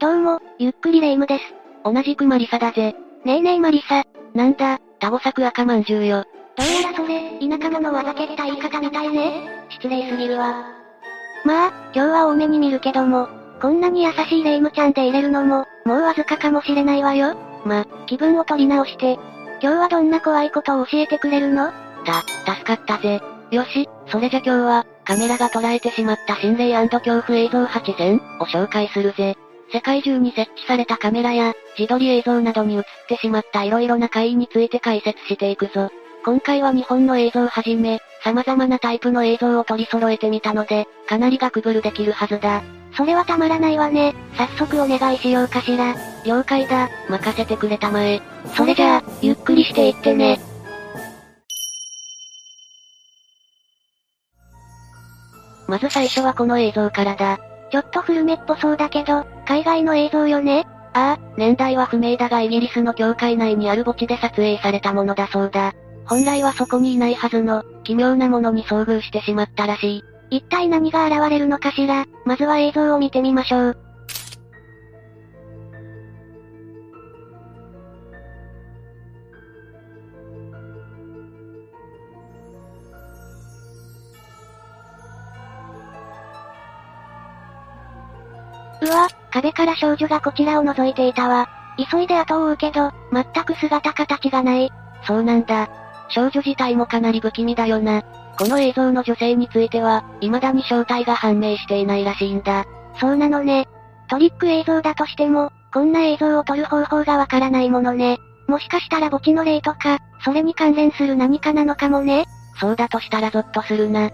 どうも、ゆっくりレ夢ムです。同じくマリサだぜ。ねえねえマリサ。なんだ、タゴ作赤まんじゅうよ。どうやらそれ、田舎者をあざけった言い方みたいね。失礼すぎるわ。まあ、今日は多めに見るけども、こんなに優しいレ夢ムちゃんで入れるのも、もうわずかかもしれないわよ。ま、気分を取り直して。今日はどんな怖いことを教えてくれるの？た、助かったぜ。よし、それじゃ今日は、カメラが捉えてしまった心霊恐怖映像8選を紹介するぜ。世界中に設置されたカメラや、自撮り映像などに映ってしまった色々な怪異について解説していくぞ。今回は日本の映像をはじめ、様々なタイプの映像を取り揃えてみたので、かなりガクブルできるはずだ。それはたまらないわね。早速お願いしようかしら。了解だ、任せてくれたまえ。それじゃあ、ゆっくりしていってね。まず最初はこの映像からだ。ちょっと古めっぽそうだけど、海外の映像よね？ああ、年代は不明だがイギリスの教会内にある墓地で撮影されたものだそうだ。本来はそこにいないはずの、奇妙なものに遭遇してしまったらしい。一体何が現れるのかしら？まずは映像を見てみましょう。う壁から少女がこちらを覗いていたわ。急いで後を追うけど、全く姿形がない。そうなんだ。少女自体もかなり不気味だよな。この映像の女性については、未だに正体が判明していないらしいんだ。そうなのね。トリック映像だとしても、こんな映像を撮る方法がわからないものね。もしかしたら墓地の霊とか、それに関連する何かなのかもね。そうだとしたらゾッとするな。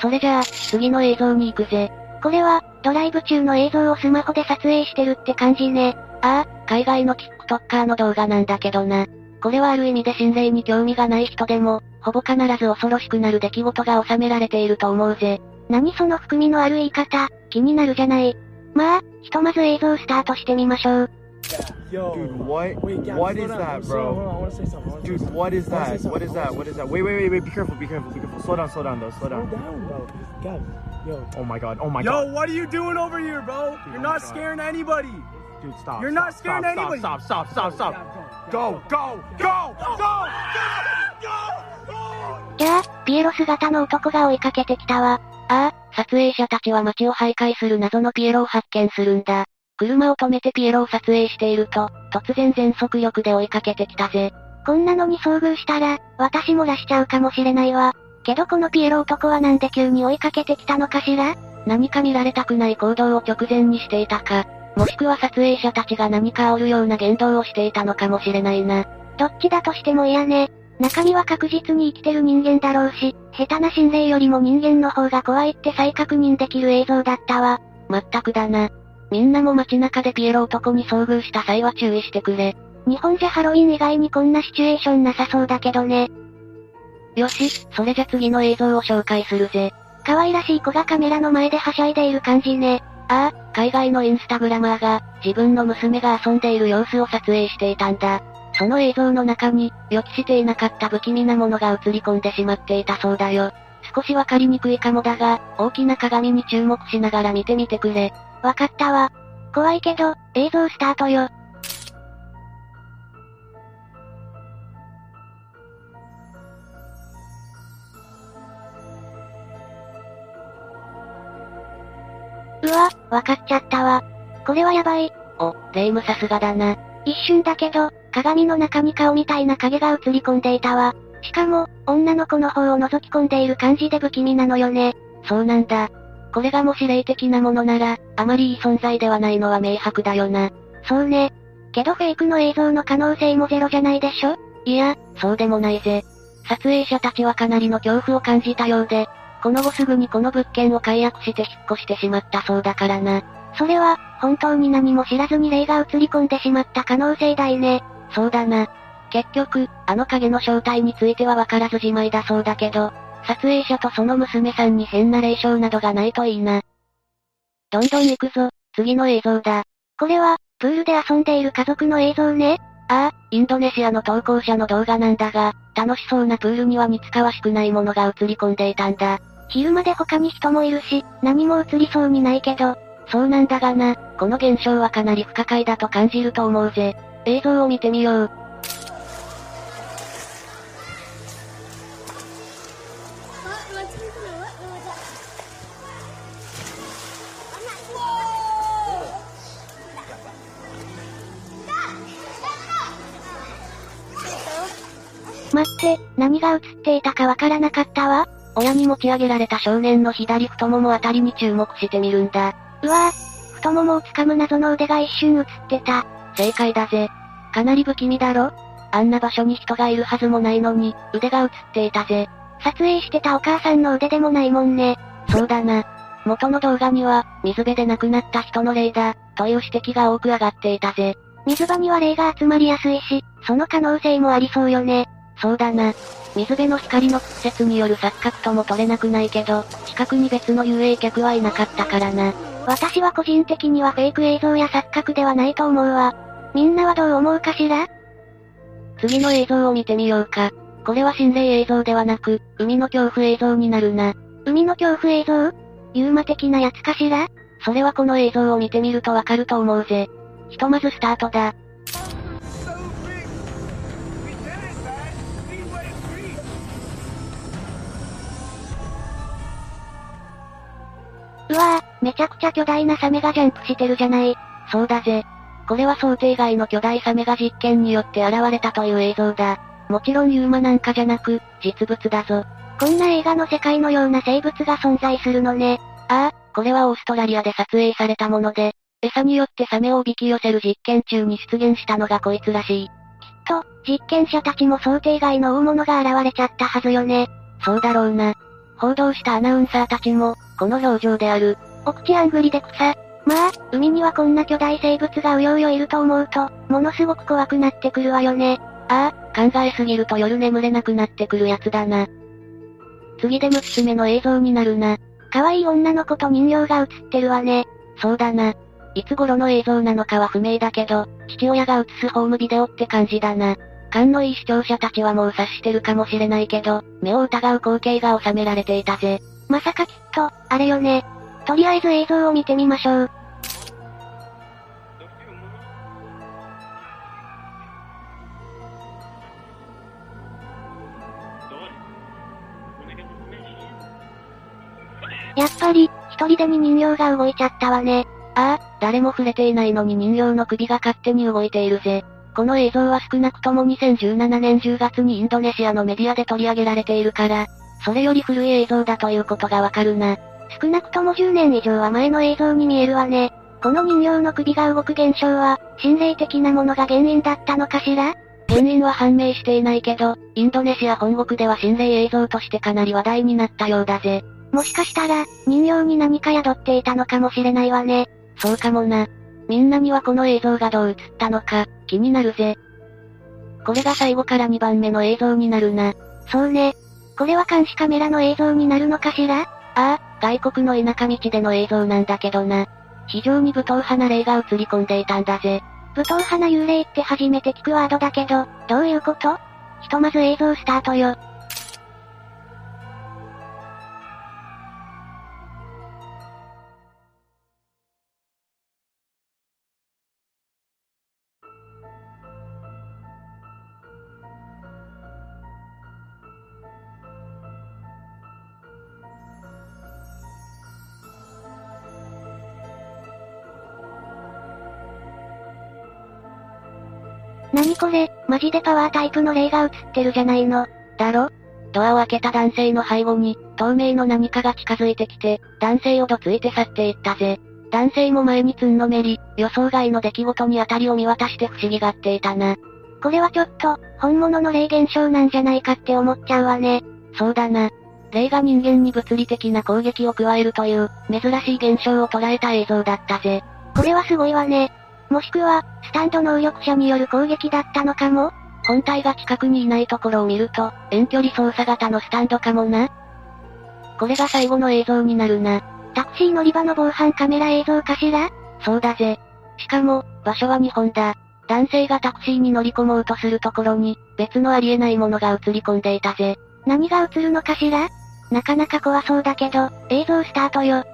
それじゃあ、次の映像に行くぜ。これは、ドライブ中の映像をスマホで撮影してるって感じね。ああ、海外の TikToker の動画なんだけどな。これはある意味で心霊に興味がない人でも、ほぼ必ず恐ろしくなる出来事が収められていると思うぜ。何その含みのある言い方、気になるじゃない。まあ、ひとまず映像をスタートしてみましょう。Yo. Oh my god. Oh my yo, god. Yo, what are you doing over here, bro? Dude, You're not scaring anybody. Dude, stop. You're stop, not scaring stop, anybody. Stop, stop, stop, stop, stop. Go, go, go, go, go, go. じゃあ、ピエロ姿の男が追いかけてきたわ。ああ、撮影者たちは街を徘徊する謎のピエロを発見するんだ。車を止めてピエロを撮影していると、突然全速力で追いかけてきたぜ。こんなのに遭遇したら、私もらしちゃうかもしれないわ。けどこのピエロ男はなんで急に追いかけてきたのかしら？何か見られたくない行動を直前にしていたか。もしくは撮影者たちが何か煽るような言動をしていたのかもしれないな。どっちだとしても嫌ね。中身は確実に生きてる人間だろうし、下手な心霊よりも人間の方が怖いって再確認できる映像だったわ。まったくだな。みんなも街中でピエロ男に遭遇した際は注意してくれ。日本じゃハロウィン以外にこんなシチュエーションなさそうだけどね。よし、それじゃ次の映像を紹介するぜ。可愛らしい子がカメラの前ではしゃいでいる感じね。ああ、海外のインスタグラマーが、自分の娘が遊んでいる様子を撮影していたんだ。その映像の中に、予期していなかった不気味なものが映り込んでしまっていたそうだよ。少しわかりにくいかもだが、大きな鏡に注目しながら見てみてくれ。わかったわ。怖いけど、映像スタートよ。わ、わかっちゃったわ。これはやばい。お、レイムさすがだな。一瞬だけど、鏡の中に顔みたいな影が映り込んでいたわ。しかも、女の子の方を覗き込んでいる感じで不気味なのよね。そうなんだ。これがもし霊的なものなら、あまりいい存在ではないのは明白だよな。そうね。けどフェイクの映像の可能性もゼロじゃないでしょ？いや、そうでもないぜ。撮影者たちはかなりの恐怖を感じたようで、この後すぐにこの物件を解約して引っ越してしまったそうだからな。それは、本当に何も知らずに霊が映り込んでしまった可能性大ね。そうだな。結局、あの影の正体についてはわからずじまいだそうだけど、撮影者とその娘さんに変な霊障などがないといいな。どんどん行くぞ、次の映像だ。これは、プールで遊んでいる家族の映像ね。ああ、インドネシアの投稿者の動画なんだが、楽しそうなプールには似つかわしくないものが映り込んでいたんだ。昼間で他に人もいるし、何も映りそうにないけど、そうなんだがな、この現象はかなり不可解だと感じると思うぜ。映像を見てみよう。待って、何が映っていたかわからなかったわ。親に持ち上げられた少年の左太ももあたりに注目してみるんだ。うわぁ、太ももを掴む謎の腕が一瞬映ってた。正解だぜ。かなり不気味だろあんな場所に人がいるはずもないのに、腕が映っていたぜ。撮影してたお母さんの腕でもないもんね。そうだな。元の動画には、水辺で亡くなった人の霊だ、という指摘が多く上がっていたぜ。水場には霊が集まりやすいし、その可能性もありそうよね。そうだな。水辺の光の屈折による錯覚とも取れなくないけど、近くに別の遊泳客はいなかったからな。私は個人的にはフェイク映像や錯覚ではないと思うわ。みんなはどう思うかしら？次の映像を見てみようか。これは心霊映像ではなく、海の恐怖映像になるな。海の恐怖映像？ユーマ的なやつかしら？それはこの映像を見てみるとわかると思うぜ。ひとまずスタートだ。うわぁ、めちゃくちゃ巨大なサメがジャンプしてるじゃない。そうだぜ。これは想定外の巨大サメが実験によって現れたという映像だ。もちろんユーマなんかじゃなく、実物だぞ。こんな映画の世界のような生物が存在するのね。ああ、これはオーストラリアで撮影されたもので、餌によってサメをおびき寄せる実験中に出現したのがこいつらしい。きっと、実験者たちも想定外の大物が現れちゃったはずよね。そうだろうな。報道したアナウンサーたちも、この表情である。お口あんぐりで草。まあ、海にはこんな巨大生物がうようよいると思うと、ものすごく怖くなってくるわよね。ああ、考えすぎると夜眠れなくなってくるやつだな。次で6つ目の映像になるな。可愛い女の子と人形が映ってるわね。そうだな。いつ頃の映像なのかは不明だけど、父親が映すホームビデオって感じだな。勘のいい視聴者たちはもう察してるかもしれないけど、目を疑う光景が収められていたぜ。まさかきっと、あれよね。とりあえず映像を見てみましょう。やっぱり、一人でに人形が動いちゃったわね。ああ、誰も触れていないのに人形の首が勝手に動いているぜ。この映像は少なくとも2017年10月にインドネシアのメディアで取り上げられているから、それより古い映像だということがわかるな。少なくとも10年以上は前の映像に見えるわね。この人形の首が動く現象は、心霊的なものが原因だったのかしら？原因は判明していないけど、インドネシア本国では心霊映像としてかなり話題になったようだぜ。もしかしたら、人形に何か宿っていたのかもしれないわね。そうかもな。みんなにはこの映像がどう映ったのか、気になるぜ。これが最後から2番目の映像になるな。そうね。これは監視カメラの映像になるのかしら？ああ、外国の田舎道での映像なんだけどな。非常に武闘派な霊が映り込んでいたんだぜ。武闘派な幽霊って初めて聞くワードだけど、どういうこと？ひとまず映像スタートよ。なにこれ、マジでパワータイプの霊が映ってるじゃないの。だろ？ドアを開けた男性の背後に、透明の何かが近づいてきて、男性をどついて去っていったぜ。男性も前につんのめり、予想外の出来事にあたりを見渡して不思議がっていたな。これはちょっと、本物の霊現象なんじゃないかって思っちゃうわね。そうだな。霊が人間に物理的な攻撃を加えるという、珍しい現象を捉えた映像だったぜ。これはすごいわね。もしくは、スタンド能力者による攻撃だったのかも？本体が近くにいないところを見ると、遠距離操作型のスタンドかもな。これが最後の映像になるな。タクシー乗り場の防犯カメラ映像かしら？そうだぜ。しかも、場所は日本だ。男性がタクシーに乗り込もうとするところに、別のありえないものが映り込んでいたぜ。何が映るのかしら？なかなか怖そうだけど、映像スタートよ。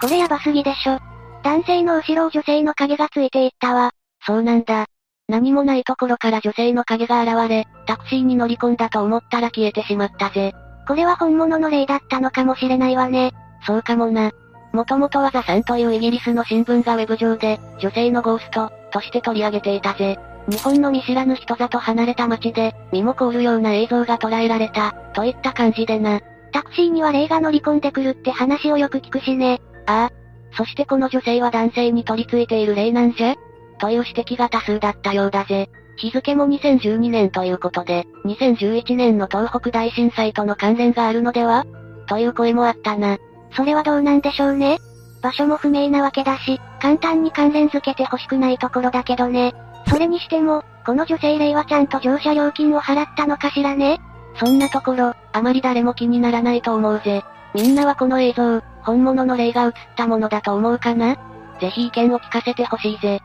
これやばすぎでしょ。男性の後ろを女性の影がついていったわ。そうなんだ。何もないところから女性の影が現れ、タクシーに乗り込んだと思ったら消えてしまったぜ。これは本物の霊だったのかもしれないわね。そうかもな。もともとはザ・サンというイギリスの新聞がウェブ上で、女性のゴースト、として取り上げていたぜ。日本の見知らぬ人里離れた街で、身も凍るような映像が捉えられた、といった感じでな。タクシーには霊が乗り込んでくるって話をよく聞くしね。ああ。そしてこの女性は男性に取り付いている霊なんじゃ？という指摘が多数だったようだぜ。日付も2012年ということで、2011年の東北大震災との関連があるのでは？という声もあったな。それはどうなんでしょうね？場所も不明なわけだし、簡単に関連づけて欲しくないところだけどね。それにしても、この女性霊はちゃんと乗車料金を払ったのかしらね？そんなところ、あまり誰も気にならないと思うぜ。みんなはこの映像、本物の霊が映ったものだと思うかな？ぜひ意見を聞かせてほしいぜ。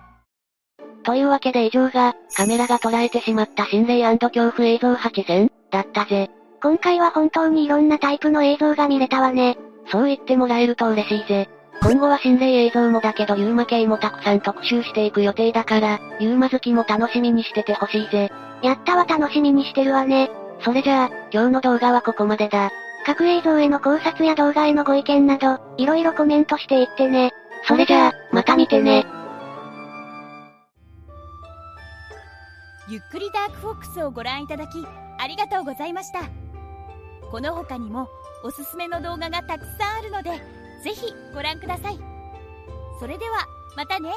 というわけで以上が、カメラが捉えてしまった心霊恐怖映像8選、だったぜ。今回は本当にいろんなタイプの映像が見れたわね。そう言ってもらえると嬉しいぜ。今後は心霊映像もだけどユーマ系もたくさん特集していく予定だから、ユーマ好きも楽しみにしててほしいぜ。やったわ楽しみにしてるわね。それじゃあ、今日の動画はここまでだ。各映像への考察や動画へのご意見など、いろいろコメントしていってね。それじゃあ、また見てね。ゆっくりダークフォックスをご覧いただき、ありがとうございました。この他にも、おすすめの動画がたくさんあるので、ぜひご覧ください。それでは、またね。